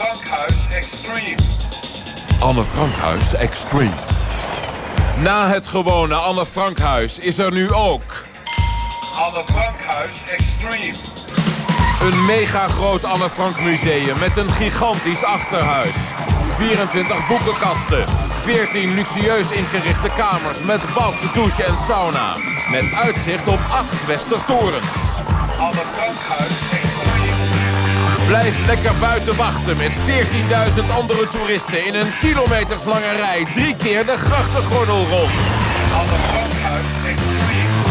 Frankhuis Extreme. Anne Frankhuis Extreme. Na het gewone Anne Frankhuis is er nu ook... Anne Frankhuis Extreme. Een mega groot Anne Frank museum met een gigantisch achterhuis. 24 boekenkasten. 14 luxueus ingerichte kamers met bad, douche en sauna. Met uitzicht op acht Westertorens. Anne Frankhuis. Blijf lekker buiten wachten met 14.000 andere toeristen... in een kilometerslange rij drie keer de grachtengordel rond.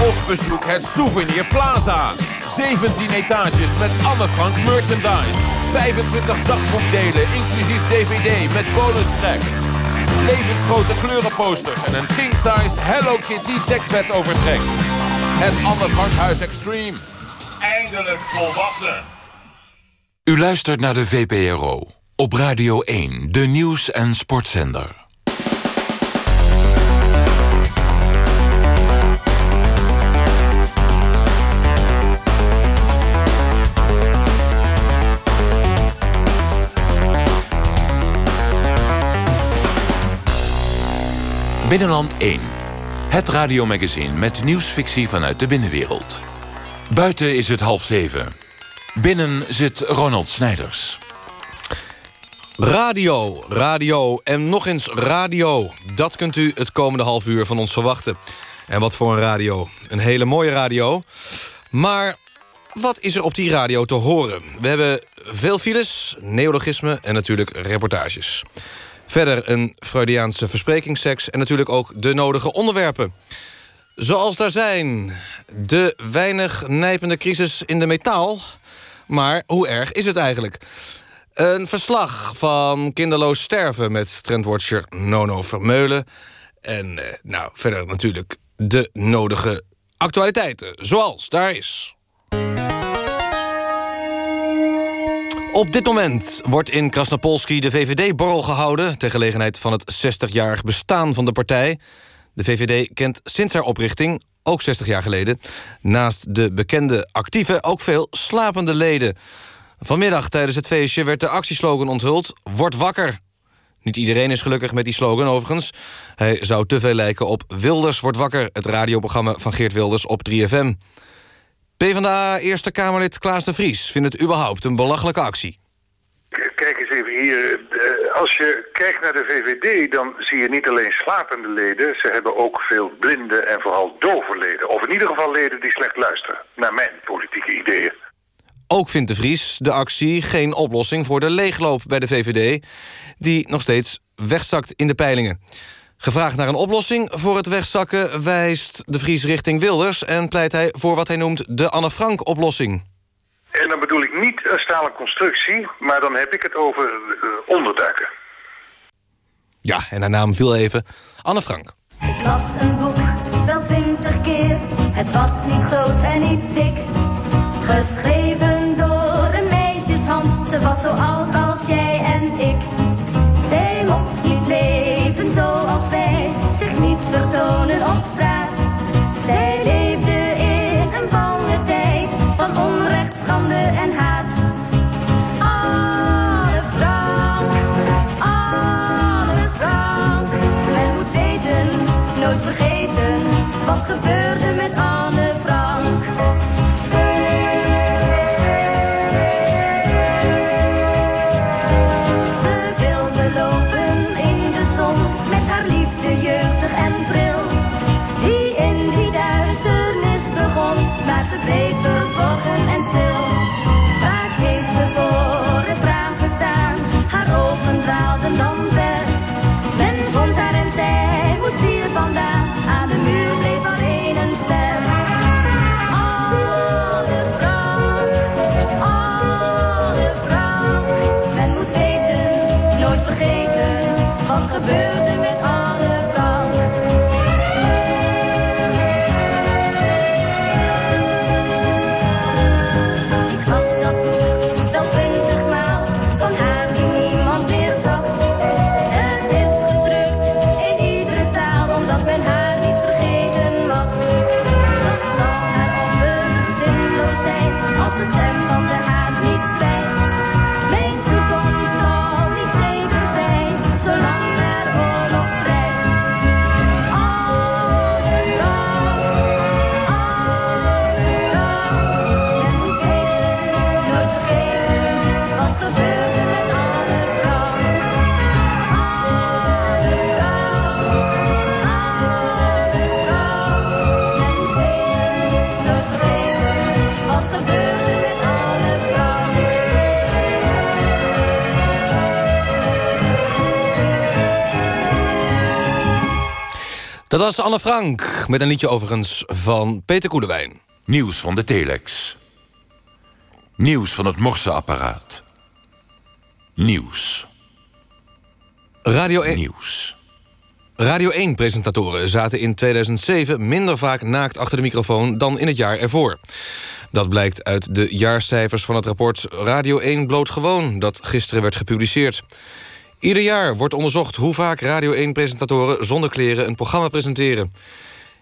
Of bezoek het Souvenir Plaza. 17 etages met Anne Frank merchandise. 25 dagboekdelen, inclusief dvd met bonus tracks. Levensgrote kleurenposters en een king-sized Hello Kitty dekbed overtrek. Het Anne Frank Huis Extreme. Eindelijk volwassen. U luistert naar de VPRO. Op Radio 1, de nieuws- en sportzender. Binnenland 1. Het radiomagazine met nieuwsfictie vanuit de binnenwereld. Buiten is het half zeven. Binnen zit Ronald Snijders. Radio, radio en nog eens radio. Dat kunt u het komende half uur van ons verwachten. En wat voor een radio. Een hele mooie radio. Maar wat is er op die radio te horen? We hebben veel files, neologismen en natuurlijk reportages. Verder een Freudiaanse versprekingsseks... en natuurlijk ook de nodige onderwerpen. Zoals daar zijn de weinig nijpende crisis in de metaal... maar hoe erg is het eigenlijk? Een verslag van kinderloos sterven met trendwatcher Nono Vermeulen. En eh, nou, verder natuurlijk de nodige actualiteiten, zoals daar is. Op dit moment wordt in Krasnopolski de VVD-borrel gehouden... ter gelegenheid van het 60-jarig bestaan van de partij. De VVD kent sinds haar oprichting, ook 60 jaar geleden... naast de bekende actieve ook veel slapende leden. Vanmiddag tijdens het feestje werd de actieslogan onthuld... Word wakker. Niet iedereen is gelukkig met die slogan overigens. Hij zou te veel lijken op Wilders wordt wakker... het radioprogramma van Geert Wilders op 3FM. PvdA Eerste Kamerlid Klaas de Vries vindt het überhaupt een belachelijke actie. Kijk eens even hier. Als je kijkt naar de VVD, dan zie je niet alleen slapende leden. Ze hebben ook veel blinde en vooral dove leden. Of in ieder geval leden die slecht luisteren. Naar mijn politieke ideeën. Ook vindt de Vries de actie geen oplossing voor de leegloop bij de VVD... die nog steeds wegzakt in de peilingen. Gevraagd naar een oplossing voor het wegzakken... wijst de Vries richting Wilders... en pleit hij voor wat hij noemt de Anne Frank-oplossing. En dan bedoel ik niet een stalen constructie, maar dan heb ik het over eh, onderduiken. Ja, en haar naam viel even Anne Frank. Ik las een boek, wel twintig keer. Het was niet groot en niet dik. Geschreven door een meisjeshand. Ze was zo oud als jij en ik. Zij mocht niet leven zoals wij. Zich niet vertonen op straat. Wat Dat was Anne Frank, met een liedje overigens van Peter Koelewijn. Nieuws van de telex. Nieuws van het morseapparaat. Nieuws. Radio 1... Nieuws. Radio 1-presentatoren zaten in 2007 minder vaak naakt achter de microfoon dan in het jaar ervoor. Dat blijkt uit de jaarcijfers van het rapport Radio 1 Bloot Gewoon... dat gisteren werd gepubliceerd. Ieder jaar wordt onderzocht hoe vaak Radio 1-presentatoren zonder kleren een programma presenteren.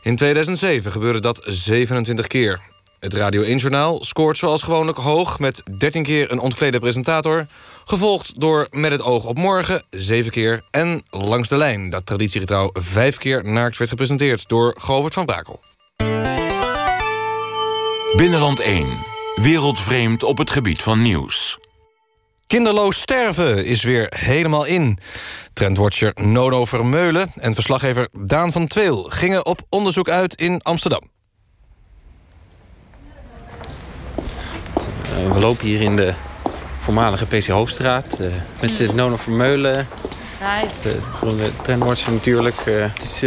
In 2007 gebeurde dat 27 keer. Het Radio 1-journaal scoort zoals gewoonlijk hoog... met 13 keer een ontklede presentator... gevolgd door Met het oog op morgen, 7 keer... en Langs de lijn, dat traditiegetrouw 5 keer naakt werd gepresenteerd... door Govert van Brakel. Binnenland 1. Wereldvreemd op het gebied van nieuws. Kinderloos sterven is weer helemaal in. Trendwatcher Nono Vermeulen en verslaggever Daan van Tweel... gingen op onderzoek uit in Amsterdam. Uh, we lopen hier in de voormalige PC Hoofdstraat uh, met de Nono Vermeulen. De groene trendwatcher natuurlijk. Uh, het is,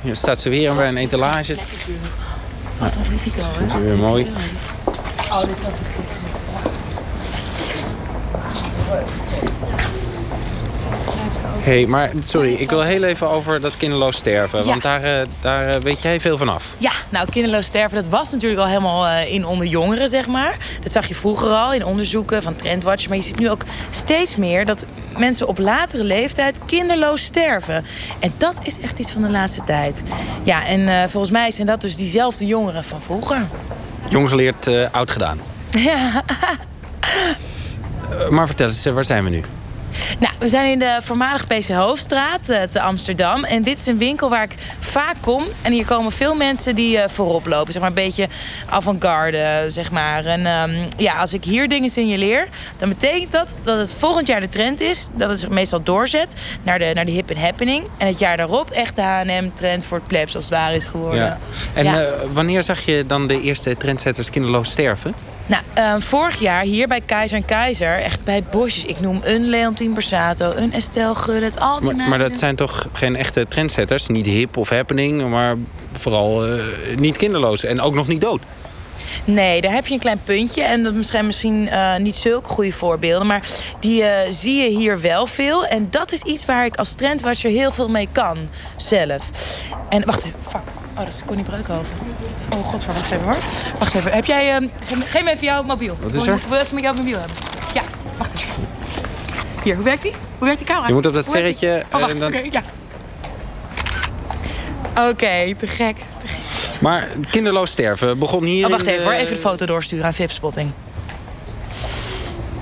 hier staat ze weer bij een etalage. Wat een risico, hè? Dat is weer mooi. Oh, dit is gek. Hey, maar sorry, ik wil heel even over dat kinderloos sterven. Want daar, uh, daar uh, weet jij veel van af. Ja, nou, kinderloos sterven, dat was natuurlijk al helemaal uh, in onder jongeren, zeg maar. Dat zag je vroeger al in onderzoeken van Trendwatch. Maar je ziet nu ook steeds meer dat mensen op latere leeftijd kinderloos sterven. En dat is echt iets van de laatste tijd. Ja, en volgens mij zijn dat dus diezelfde jongeren van vroeger. Jong geleerd, oud gedaan. Ja. maar vertel eens, waar zijn we nu? Nou, we zijn in de voormalige PC Hoofdstraat uh, te Amsterdam. En dit is een winkel waar ik vaak kom. En hier komen veel mensen die uh, voorop lopen. Zeg maar een beetje avant-garde, zeg maar. En um, ja, als ik hier dingen signaleer... dan betekent dat dat het volgend jaar de trend is. Dat het zich meestal doorzet naar de, naar de hip and happening. En het jaar daarop echt de H&M-trend voor het plebs als het ware is geworden. Ja. En ja. Uh, wanneer zag je dan de eerste trendsetters kinderloos sterven? Nou, uh, vorig jaar hier bij Keizer en Keizer, echt bij bosjes. Ik noem een Leontien Bersato, een Estelle Gullet, al die maar, maar dat zijn toch geen echte trendsetters? Niet hip of happening, maar vooral uh, niet kinderloos en ook nog niet dood. Nee, daar heb je een klein puntje. En dat zijn misschien uh, niet zulke goede voorbeelden. Maar die uh, zie je hier wel veel. En dat is iets waar ik als trendwatcher heel veel mee kan. Zelf. En wacht even, fuck. Oh, dat is Connie Breukhoven. Oh god, wacht even hoor. Wacht even. Heb jij... Uh, geef me even jouw mobiel. Wat is er? Ik wil even met jouw mobiel hebben. Ja, wacht even. Hier, hoe werkt die? Hoe werkt die camera? Je moet op dat sterretje... Oh, wacht, dan... oké, okay, ja. Oké, okay, te gek. Te gek. Maar kinderloos sterven begon hier oh, wacht even de... hoor, even de foto doorsturen aan Vipspotting.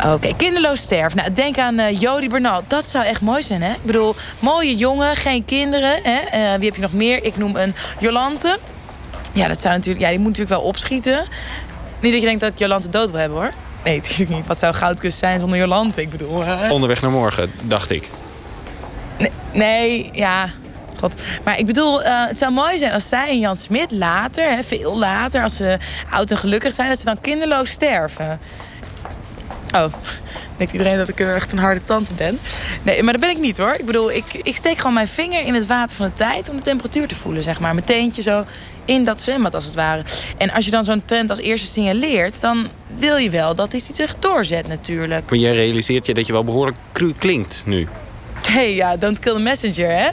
Oké, okay, kinderloos sterven. Nou, denk aan uh, Jody Bernal. Dat zou echt mooi zijn, hè? Ik bedoel, mooie jongen, geen kinderen. Hè? Uh, wie heb je nog meer? Ik noem een Jolante. Ja, dat zou natuurlijk, ja, die moet natuurlijk wel opschieten. Niet dat je denkt dat Jolante dood wil hebben, hoor. Nee, natuurlijk niet. Wat zou Goudkust zijn zonder Jolante? Ik bedoel... Uh... Onderweg naar morgen, dacht ik. Nee, nee ja... God. Maar ik bedoel, uh, het zou mooi zijn als zij en Jan Smit later, hè, veel later, als ze oud en gelukkig zijn, dat ze dan kinderloos sterven. Oh, denkt iedereen dat ik echt een harde tante ben? Nee, maar dat ben ik niet hoor. Ik bedoel, ik, ik steek gewoon mijn vinger in het water van de tijd om de temperatuur te voelen, zeg maar. Mijn teentje zo in dat zwembad als het ware. En als je dan zo'n trend als eerste signaleert, dan wil je wel dat die zich doorzet natuurlijk. Maar jij realiseert je dat je wel behoorlijk cru klinkt nu. Hé, hey, ja, don't kill the messenger, hè?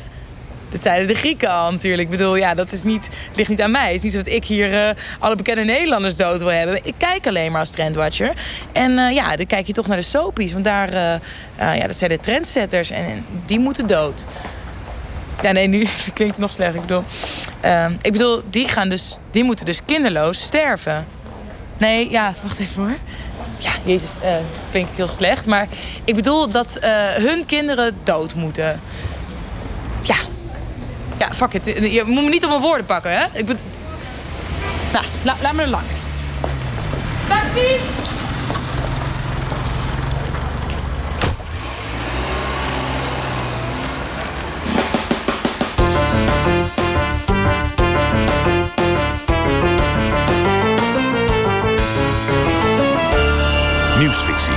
Dat zeiden de Grieken al natuurlijk. Ik bedoel, ja, dat is niet, ligt niet aan mij. Het is niet zo dat ik hier uh, alle bekende Nederlanders dood wil hebben. Ik kijk alleen maar als trendwatcher. En uh, ja, dan kijk je toch naar de soapies. Want daar, uh, ja, dat zijn de trendsetters. En die moeten dood. Ja, nee, nu klinkt het nog slecht. Ik bedoel, ik bedoel die, gaan dus, die moeten dus kinderloos sterven. Nee, ja, wacht even hoor. Ja, jezus, klinkt heel slecht. Maar ik bedoel dat hun kinderen dood moeten. Ja, fuck. Je moet me niet op mijn woorden pakken, hè? Ik ben... Nou, la, laat me er langs. Taxi! Nieuwsfictie.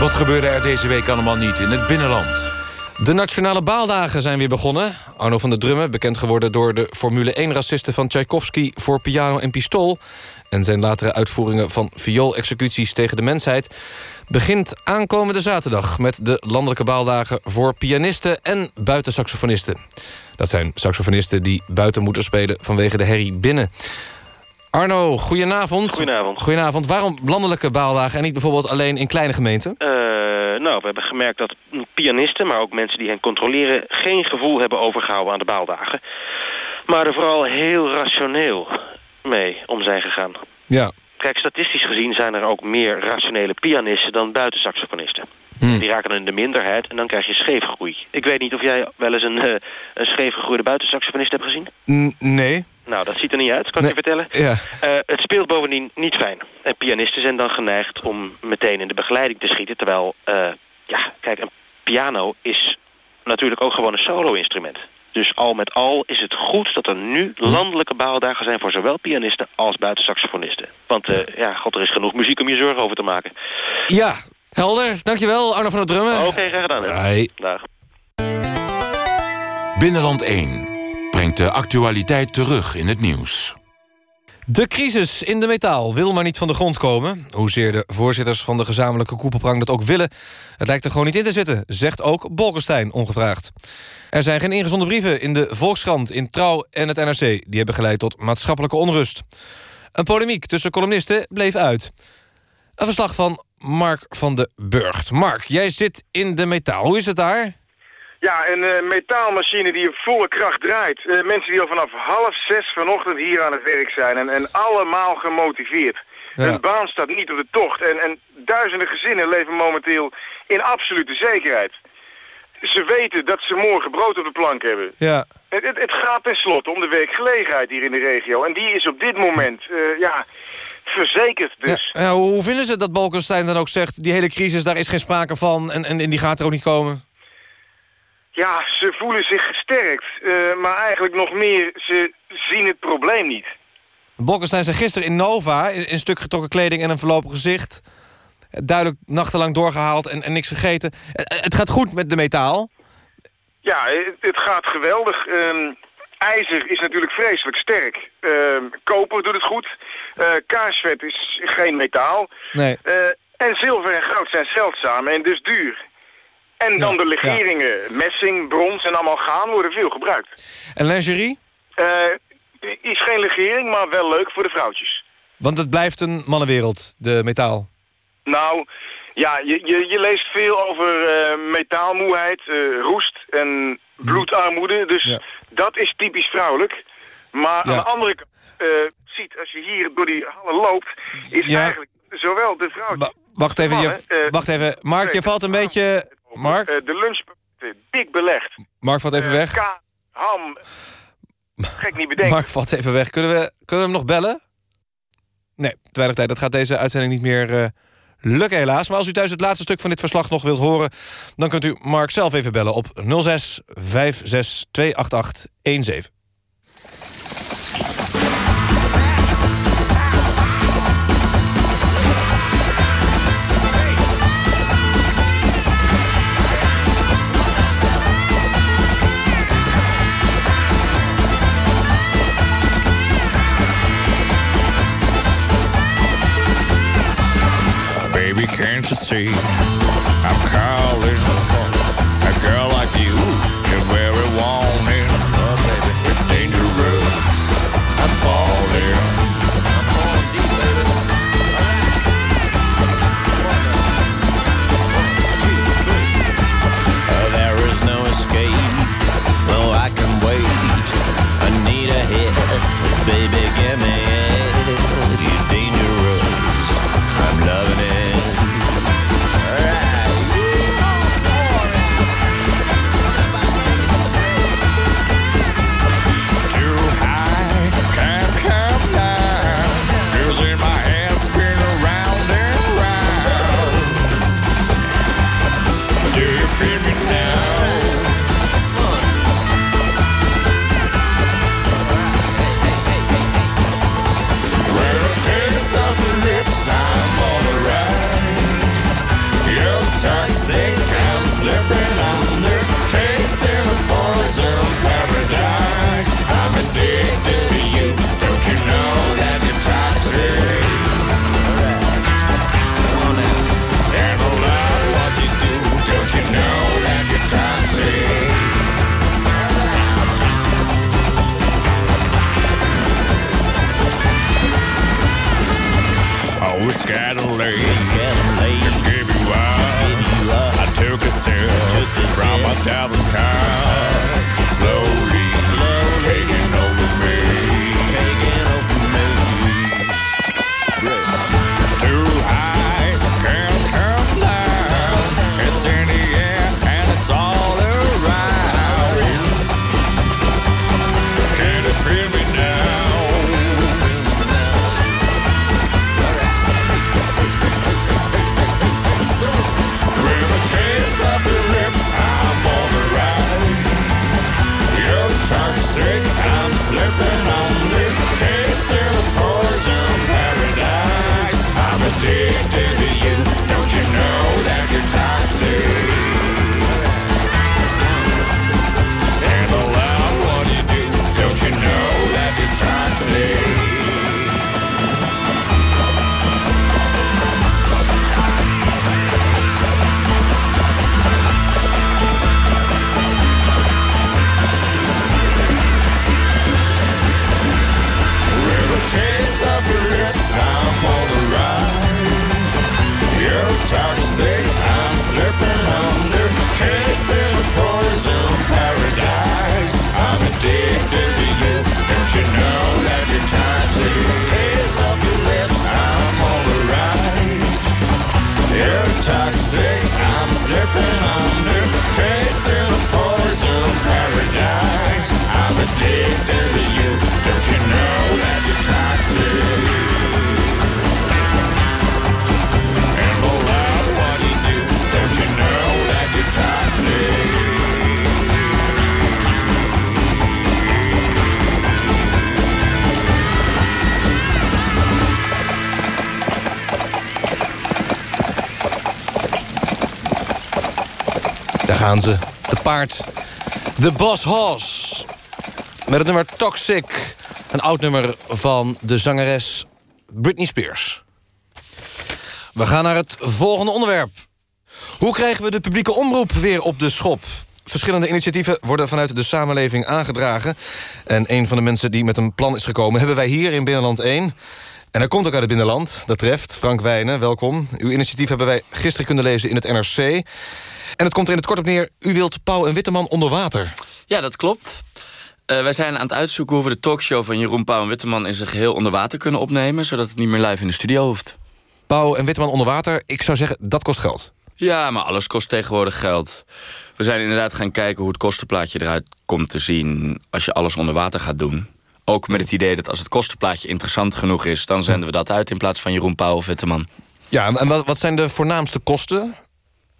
Wat gebeurde er deze week allemaal niet in het binnenland? De Nationale Baaldagen zijn weer begonnen. Arno van der Drummen, bekend geworden door de Formule 1-racisten van Tchaikovsky... voor piano en pistool... en zijn latere uitvoeringen van vioolexecuties tegen de mensheid... begint aankomende zaterdag met de landelijke baaldagen... voor pianisten en buitensaxofonisten. Dat zijn saxofonisten die buiten moeten spelen vanwege de herrie binnen. Arno, goedenavond. Goedenavond. Goedenavond. Waarom landelijke baaldagen en niet bijvoorbeeld alleen in kleine gemeenten? Uh, nou, we hebben gemerkt dat pianisten, maar ook mensen die hen controleren... geen gevoel hebben overgehouden aan de baaldagen. Maar er vooral heel rationeel mee om zijn gegaan. Ja. Kijk, statistisch gezien zijn er ook meer rationele pianisten dan buitensaxofonisten. Hmm. Die raken dan in de minderheid en dan krijg je scheefgroei. Ik weet niet of jij wel eens een, uh, een scheefgegroeide buitensaxofonist hebt gezien? N nee. Nou, dat ziet er niet uit, kan ik je vertellen. Ja. Uh, het speelt bovendien niet fijn. En pianisten zijn dan geneigd om meteen in de begeleiding te schieten. Terwijl, uh, ja, kijk, een piano is natuurlijk ook gewoon een solo-instrument. Dus al met al is het goed dat er nu landelijke baaldagen zijn... voor zowel pianisten als buitensaxofonisten. Want uh, ja, god, er is genoeg muziek om je zorgen over te maken. Ja, helder. Dankjewel, Arno van der Drummen. Oké, okay, graag gedaan. Dag. Binnenland 1 brengt de actualiteit terug in het nieuws. De crisis in de metaal wil maar niet van de grond komen. Hoezeer de voorzitters van de gezamenlijke koepelprang dat ook willen... het lijkt er gewoon niet in te zitten, zegt ook Bolkestein ongevraagd. Er zijn geen ingezonden brieven in de Volkskrant, in Trouw en het NRC... die hebben geleid tot maatschappelijke onrust. Een polemiek tussen columnisten bleef uit. Een verslag van Mark van de Burgt. Mark, jij zit in de metaal. Hoe is het daar? Ja, een uh, metaalmachine die op volle kracht draait. Uh, mensen die al vanaf half zes vanochtend hier aan het werk zijn. En, en allemaal gemotiveerd. Ja. Hun baan staat niet op de tocht. En, en duizenden gezinnen leven momenteel in absolute zekerheid. Ze weten dat ze morgen brood op de plank hebben. Ja. Het, het, het gaat tenslotte om de werkgelegenheid hier in de regio. En die is op dit moment, uh, ja, verzekerd dus. Ja, ja, hoe vinden ze dat Balkenstein dan ook zegt... die hele crisis, daar is geen sprake van en, en, en die gaat er ook niet komen? Ja, ze voelen zich gesterkt. Uh, maar eigenlijk nog meer, ze zien het probleem niet. Bolkestein zei gisteren in Nova... in een stuk getrokken kleding en een verlopen gezicht... duidelijk nachtenlang doorgehaald en, en niks gegeten. Het gaat goed met de metaal. Ja, het, het gaat geweldig. Um, ijzer is natuurlijk vreselijk sterk. Um, koper doet het goed. Uh, kaarsvet is geen metaal. Nee. Uh, en zilver en goud zijn zeldzaam en dus duur. En dan ja, de legeringen, ja. messing, brons en allemaal gaan worden veel gebruikt. En lingerie? Uh, is geen legering, maar wel leuk voor de vrouwtjes. Want het blijft een mannenwereld, de metaal. Nou, ja, je, je, je leest veel over uh, metaalmoeheid, uh, roest en bloedarmoede. Dus ja. dat is typisch vrouwelijk. Maar aan de andere kant, ziet, als je hier door die hallen loopt... is eigenlijk zowel de vrouwtjes... Wacht even, je, wacht even. Mark, je valt een beetje... Mark? Uh, de lunch dik belegd. Mark valt even uh, weg. Ka ham. Gek niet bedenken. Mark valt even weg. Kunnen we, kunnen we hem nog bellen? Nee, te weinig tijd. Dat gaat deze uitzending niet meer uh, lukken helaas. Maar als u thuis het laatste stuk van dit verslag nog wilt horen... dan kunt u Mark zelf even bellen op 06 56 288 17. See? I'm calling I'm slipping on. toxic. I'm slipping under, tasting the poison paradise. I'm addicted to you. Gaan ze. De paard. The Boss Hoss. Met het nummer Toxic. Een oud nummer van de zangeres Britney Spears. We gaan naar het volgende onderwerp. Hoe krijgen we de publieke omroep weer op de schop? Verschillende initiatieven worden vanuit de samenleving aangedragen. En een van de mensen die met een plan is gekomen... hebben wij hier in Binnenland 1. En hij komt ook uit het binnenland, dat treft. Frank Wijnen, welkom. Uw initiatief hebben wij gisteren kunnen lezen in het NRC. En het komt er in het kort op neer... u wilt Pauw en Witteman onder water. Ja, dat klopt. Eh, wij zijn aan het uitzoeken hoe we de talkshow van Jeroen Pauw en Witteman... in zijn geheel onder water kunnen opnemen... zodat het niet meer live in de studio hoeft. Pauw en Witteman onder water, ik zou zeggen, dat kost geld. Ja, maar alles kost tegenwoordig geld. We zijn inderdaad gaan kijken hoe het kostenplaatje eruit komt te zien... als je alles onder water gaat doen. Ook met het idee dat als het kostenplaatje interessant genoeg is... dan zenden we dat uit in plaats van Jeroen Pauw of Witteman. Ja, en wat wat zijn de voornaamste kosten?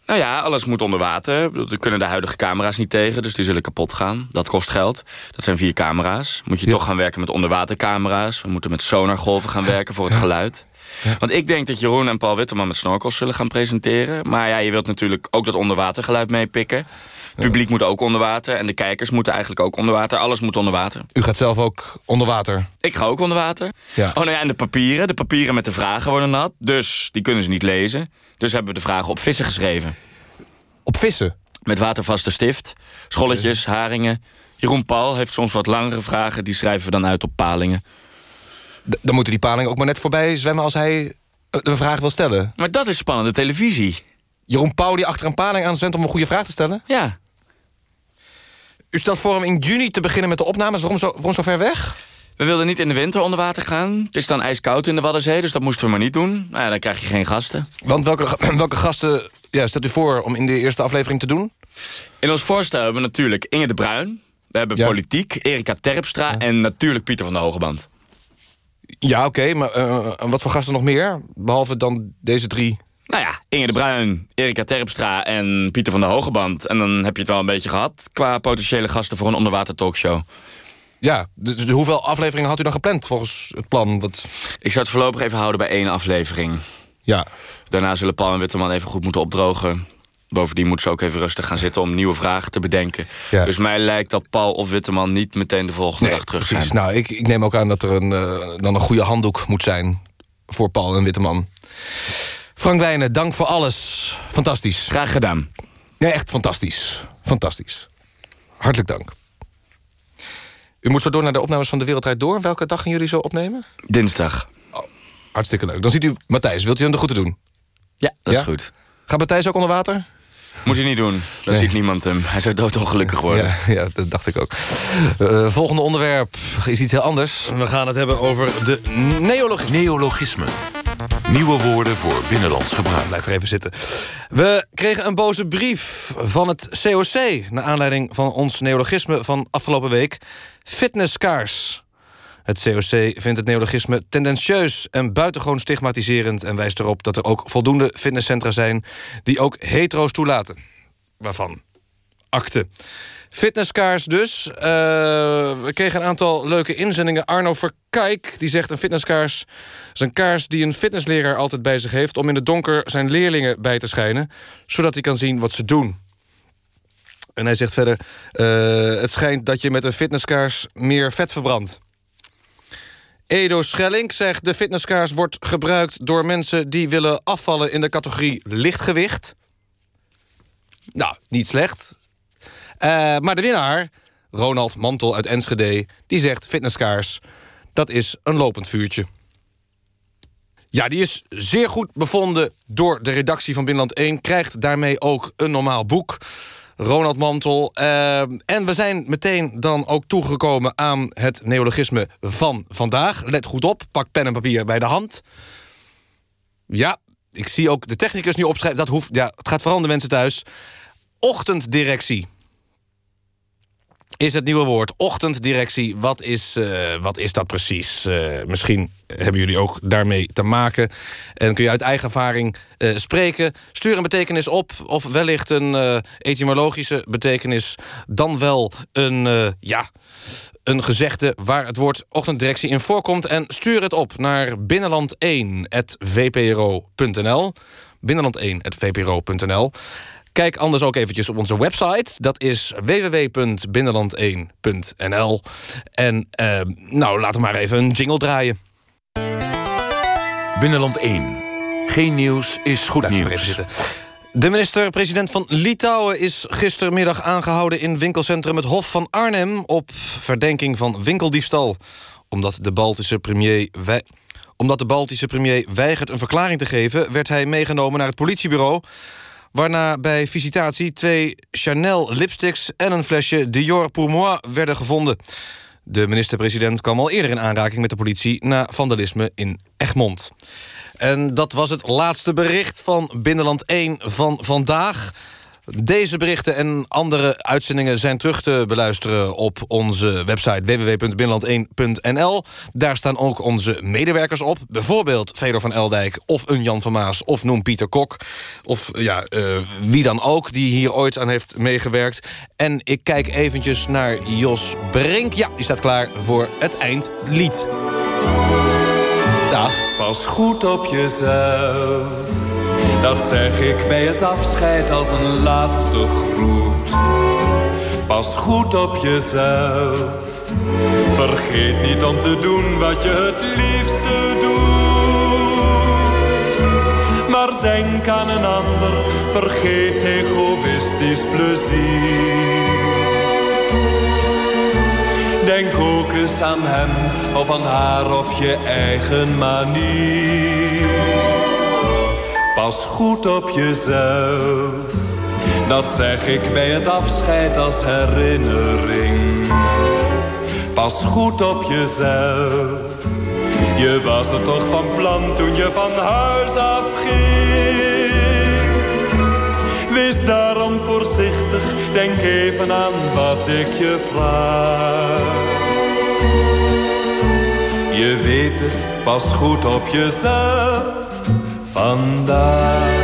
Nou ja, alles moet onder water. Er kunnen de huidige camera's niet tegen, dus die zullen kapot gaan. Dat kost geld. Dat zijn vier camera's. Moet je toch gaan werken met onderwatercamera's. We moeten met sonargolven gaan werken voor het geluid. Want ik denk dat Jeroen en Paul Witteman met snorkels zullen gaan presenteren. Maar ja, je wilt natuurlijk ook dat onderwatergeluid meepikken. Het publiek moet ook onder water en de kijkers moeten eigenlijk ook onder water. Alles moet onder water. U gaat zelf ook onder water. Ik ga ook onder water. Oh nou ja, en de papieren. De papieren met de vragen worden nat. Dus die kunnen ze niet lezen. Dus hebben we de vragen op vissen geschreven. Op vissen? Met watervaste stift. Scholletjes, haringen. Jeroen Paul heeft soms wat langere vragen. Die schrijven we dan uit op palingen. D- dan moeten die palingen ook maar net voorbij zwemmen... als hij eh, een vraag wil stellen. Maar dat is spannende televisie. Jeroen Pauw die achter een paling aan zwemt om een goede vraag te stellen? Ja. U stelt voor om in juni te beginnen met de opnames. Waarom zo, waarom zo ver weg? We wilden niet in de winter onder water gaan. Het is dan ijskoud in de Waddenzee, dus dat moesten we maar niet doen. Nou ja, dan krijg je geen gasten. Want welke, welke gasten ja, stelt u voor om in de eerste aflevering te doen? In ons voorstel hebben we natuurlijk Inge de Bruin. We hebben Ja. politiek, Erika Terpstra en natuurlijk Pieter van de Hogeband. Ja, oké, maar eh, wat voor gasten nog meer? Behalve dan deze drie. Nou ja, Inge de Bruin, Erika Terpstra en Pieter van de Hogeband. En dan heb je het wel een beetje gehad qua potentiële gasten voor een onderwater talkshow. Ja, dus hoeveel afleveringen had u dan gepland volgens het plan? Wat... Ik zou het voorlopig even houden bij één aflevering. Ja. Daarna zullen Paul en Witteman even goed moeten opdrogen. Bovendien moeten ze ook even rustig gaan zitten om nieuwe vragen te bedenken. Ja. Dus mij lijkt dat Paul of Witteman niet meteen de volgende dag terug precies. zijn. Nou, ik, ik neem ook aan dat er een, eh, dan een goede handdoek moet zijn... voor Paul en Witteman. Frank Wijnen, dank voor alles. Fantastisch. Graag gedaan. Nee, echt fantastisch. Fantastisch. Hartelijk dank. U moet zo door naar de opnames van De Wereldrijd Door. Welke dag gaan jullie zo opnemen? Dinsdag. Hartstikke leuk. Dan ziet u Matthijs. Wilt u hem de groeten doen? Ja, dat Ja? is goed. Gaat Matthijs ook onder water? Moet je niet doen. Dan Nee. ziet niemand hem. Hij zou doodongelukkig worden. Ja, ja, dat dacht ik ook. Eh, volgende onderwerp is iets heel anders. We gaan het hebben over de neologisme. Neologismen. Nieuwe woorden voor binnenlands gebruik. Blijf er even zitten. We kregen een boze brief van het COC... naar aanleiding van ons neologisme van afgelopen week. Fitnesskaars. Het COC vindt het neologisme tendentieus en buitengewoon stigmatiserend... en wijst erop dat er ook voldoende fitnesscentra zijn... die ook hetero's toelaten. Waarvan? Akte. Fitnesskaars dus. Eh, we kregen een aantal leuke inzendingen. Arno Verkijk, die zegt een fitnesskaars... is een kaars die een fitnessleraar altijd bij zich heeft... om in het donker zijn leerlingen bij te schijnen... zodat hij kan zien wat ze doen. En hij zegt verder... eh, het schijnt dat je met een fitnesskaars meer vet verbrandt. Edo Schelling zegt... de fitnesskaars wordt gebruikt door mensen die willen afvallen... in de categorie lichtgewicht. Nou, niet slecht. Eh, maar de winnaar, Ronald Mantel uit Enschede... die zegt fitnesskaars, dat is een lopend vuurtje. Ja, die is zeer goed bevonden door de redactie van Binnenland 1... krijgt daarmee ook een normaal boek... Ronald Mantel. Eh, en we zijn meteen dan ook toegekomen aan het neologisme van vandaag. Let goed op, pak pen en papier bij de hand. Ja, ik zie ook de technicus nu opschrijven. Dat hoeft, ja, het gaat de mensen thuis. Ochtenddirectie is het nieuwe woord. Ochtenddirectie, wat is, eh, wat is dat precies? Eh, misschien hebben jullie ook daarmee te maken. En kun je uit eigen ervaring eh, spreken. Stuur een betekenis op, of wellicht een etymologische betekenis... dan wel een, ja, een gezegde waar het woord ochtenddirectie in voorkomt... en stuur het op naar binnenland1.vpro.nl binnenland1.vpro.nl Kijk anders ook eventjes op onze website. Dat is www.binnenland1.nl. En uh, nou, laten we maar even een jingle draaien. Binnenland 1. Geen nieuws is goed nieuws. De minister-president van Litouwen is gistermiddag aangehouden... in winkelcentrum het Hof van Arnhem... op verdenking van winkeldiefstal. Omdat de Baltische premier... Omdat de Baltische premier weigert een verklaring te geven... werd hij meegenomen naar het politiebureau waarna bij visitatie twee Chanel lipsticks... en een flesje Dior Pour Moi werden gevonden. De minister-president kwam al eerder in aanraking met de politie... na vandalisme in Egmond. En dat was het laatste bericht van Binnenland 1 van vandaag. Deze berichten en andere uitzendingen zijn terug te beluisteren op onze website www.binnenland1.nl. Daar staan ook onze medewerkers op. Bijvoorbeeld Fedor van Eldijk of een Jan van Maas of noem Pieter Kok. Of ja, uh, wie dan ook die hier ooit aan heeft meegewerkt. En ik kijk eventjes naar Jos Brink. Ja, die staat klaar voor het eindlied. Dag. Pas goed op jezelf dat zeg ik bij het afscheid als een laatste groet. Pas goed op jezelf. Vergeet niet om te doen wat je het liefste doet. Maar denk aan een ander, vergeet egoïstisch plezier. Denk ook eens aan hem of aan haar op je eigen manier. Pas goed op jezelf. Dat zeg ik bij het afscheid als herinnering. Pas goed op jezelf. Je was er toch van plan toen je van huis afging. Wees daarom voorzichtig, denk even aan wat ik je vraag. Je weet het, pas goed op jezelf anda.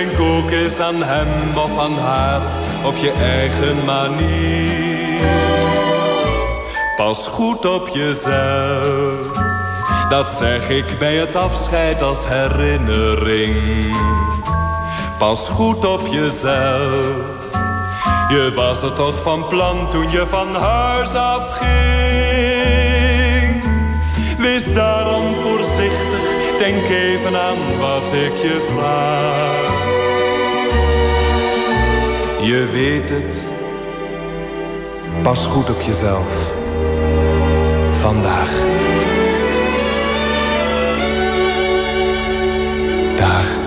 Denk ook eens aan hem of aan haar op je eigen manier. Pas goed op jezelf, dat zeg ik bij het afscheid als herinnering. Pas goed op jezelf, je was er toch van plan toen je van huis afging. Wees daarom voorzichtig, denk even aan wat ik je vraag. Je weet het, pas goed op jezelf. Vandaag. Dag.